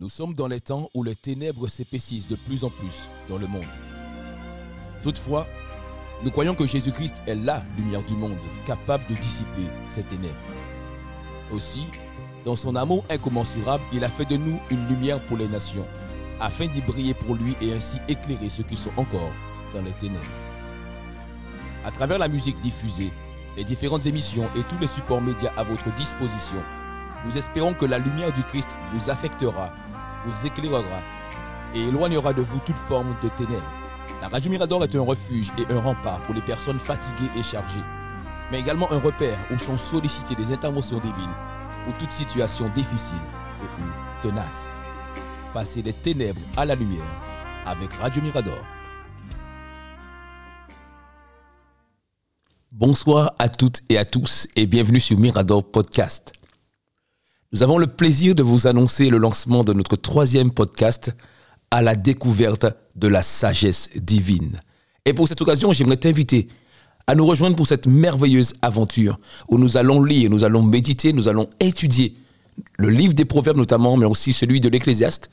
Nous sommes dans les temps où les ténèbres s'épaississent de plus en plus dans le monde. Toutefois, nous croyons que Jésus-Christ est la lumière du monde, capable de dissiper ces ténèbres. Aussi, dans son amour incommensurable, il a fait de nous une lumière pour les nations, afin d'y briller pour lui et ainsi éclairer ceux qui sont encore dans les ténèbres. À travers la musique diffusée, les différentes émissions et tous les supports médias à votre disposition, nous espérons que la lumière du Christ vous affectera, vous éclairera et éloignera de vous toute forme de ténèbres. La Radio Mirador est un refuge et un rempart pour les personnes fatiguées et chargées, mais également un repère où sont sollicitées des interventions divines pour toute situation difficile et ou tenace. Passez des ténèbres à la lumière avec Radio Mirador. Bonsoir à toutes et à tous et bienvenue sur Mirador Podcast. Nous avons le plaisir de vous annoncer le lancement de notre troisième podcast à la découverte de la sagesse divine. Et pour cette occasion, j'aimerais t'inviter à nous rejoindre pour cette merveilleuse aventure où nous allons lire, nous allons méditer, nous allons étudier le livre des Proverbes notamment, mais aussi celui de l'Ecclésiaste,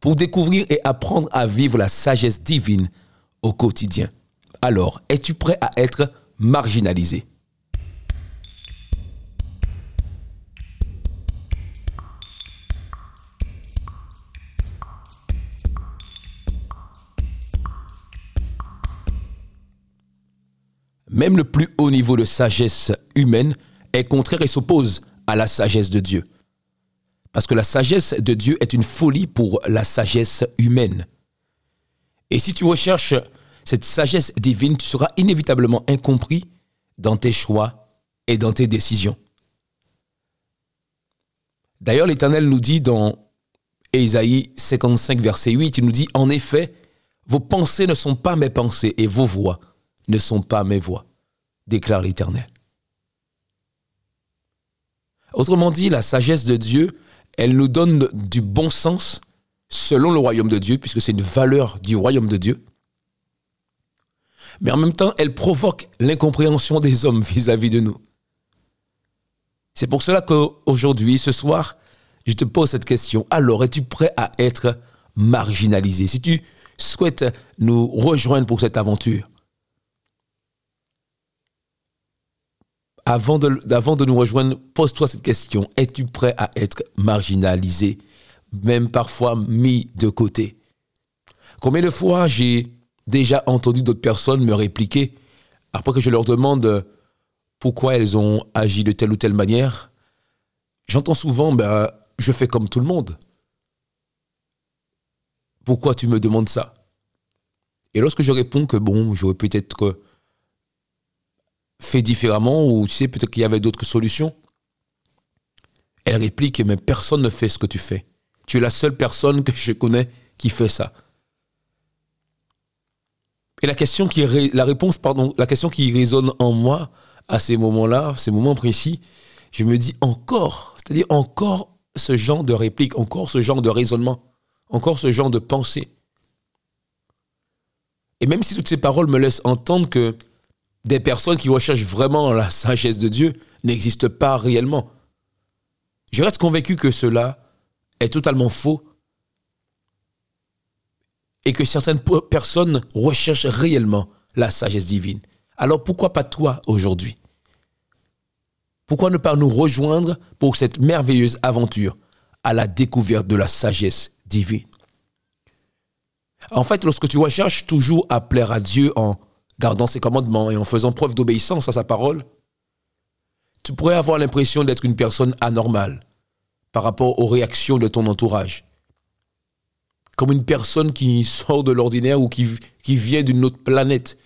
pour découvrir et apprendre à vivre la sagesse divine au quotidien. Alors, es-tu prêt à être marginalisé? Même le plus haut niveau de sagesse humaine est contraire et s'oppose à la sagesse de Dieu. Parce que la sagesse de Dieu est une folie pour la sagesse humaine. Et si tu recherches cette sagesse divine, tu seras inévitablement incompris dans tes choix et dans tes décisions. D'ailleurs, l'Éternel nous dit dans Ésaïe 55, verset 8, il nous dit, En effet, vos pensées ne sont pas mes pensées et vos voix ne sont pas mes voix, déclare l'Éternel. Autrement dit, la sagesse de Dieu, elle nous donne du bon sens selon le royaume de Dieu, puisque c'est une valeur du royaume de Dieu. Mais en même temps, elle provoque l'incompréhension des hommes vis-à-vis de nous. C'est pour cela qu'aujourd'hui, ce soir, je te pose cette question. Alors, es-tu prêt à être marginalisé? Si tu souhaites nous rejoindre pour cette aventure, avant de, nous rejoindre, pose-toi cette question. Es-tu prêt à être marginalisé, même parfois mis de côté? Combien de fois j'ai déjà entendu d'autres personnes me répliquer après que je leur demande pourquoi elles ont agi de telle ou telle manière J'entends souvent, ben, je fais comme tout le monde. Pourquoi tu me demandes ça? Et lorsque je réponds que bon, j'aurais peut-être différemment ou tu sais, peut-être qu'il y avait d'autres solutions. Elle réplique, mais personne ne fait ce que tu fais. Tu es la seule personne que je connais qui fait ça. Et la question qui la réponse pardon, la question qui résonne en moi à ces moments-là, ces moments précis, je me dis encore, c'est-à-dire encore ce genre de réplique, encore ce genre de raisonnement, encore ce genre de pensée. Et même si toutes ces paroles me laissent entendre que des personnes qui recherchent vraiment la sagesse de Dieu n'existent pas réellement. Je reste convaincu que cela est totalement faux et que certaines personnes recherchent réellement la sagesse divine. Alors pourquoi pas toi aujourd'hui? Pourquoi ne pas nous rejoindre pour cette merveilleuse aventure à la découverte de la sagesse divine? En fait, lorsque tu recherches toujours à plaire à Dieu en gardant ses commandements et en faisant preuve d'obéissance à sa parole, tu pourrais avoir l'impression d'être une personne anormale par rapport aux réactions de ton entourage. Comme une personne qui sort de l'ordinaire ou qui, qui vient d'une autre planète.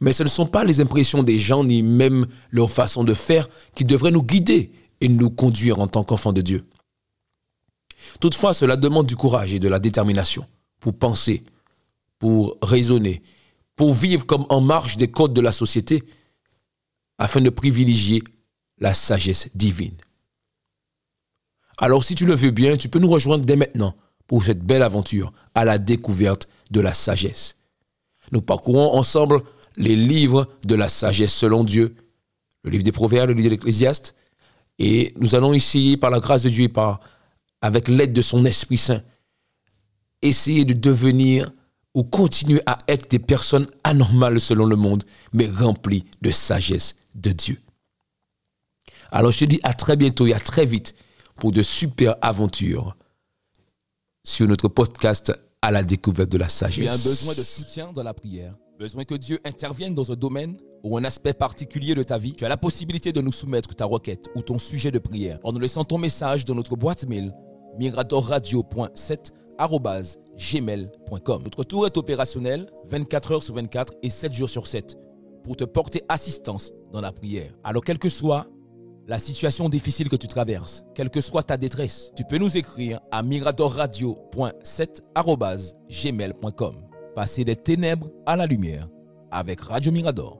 Mais ce ne sont pas les impressions des gens ni même leur façon de faire qui devraient nous guider et nous conduire en tant qu'enfants de Dieu. Toutefois, cela demande du courage et de la détermination pour penser, pour raisonner pour vivre comme en marge des codes de la société, afin de privilégier la sagesse divine. Alors si tu le veux bien, tu peux nous rejoindre dès maintenant pour cette belle aventure à la découverte de la sagesse. Nous parcourons ensemble les livres de la sagesse selon Dieu, le livre des Proverbes, le livre de l'Ecclésiaste, et nous allons essayer par la grâce de Dieu et par avec l'aide de son Esprit Saint, essayer de devenir ou continuer à être des personnes anormales selon le monde, mais remplies de sagesse de Dieu. Alors je te dis à très bientôt et à très vite pour de super aventures sur notre podcast à la découverte de la sagesse. Tu as un besoin de soutien dans la prière, besoin que Dieu intervienne dans un domaine ou un aspect particulier de ta vie, tu as la possibilité de nous soumettre ta requête ou ton sujet de prière en nous laissant ton message dans notre boîte mail migratorradio.7@gmail.com. Notre tour est opérationnel 24 heures sur 24 et 7 jours sur 7 pour te porter assistance dans la prière. Alors quel que soit la situation difficile que tu traverses, quelle que soit ta détresse, tu peux nous écrire à migratorradio.7@gmail.com. Passer des ténèbres à la lumière avec Radio Mirador.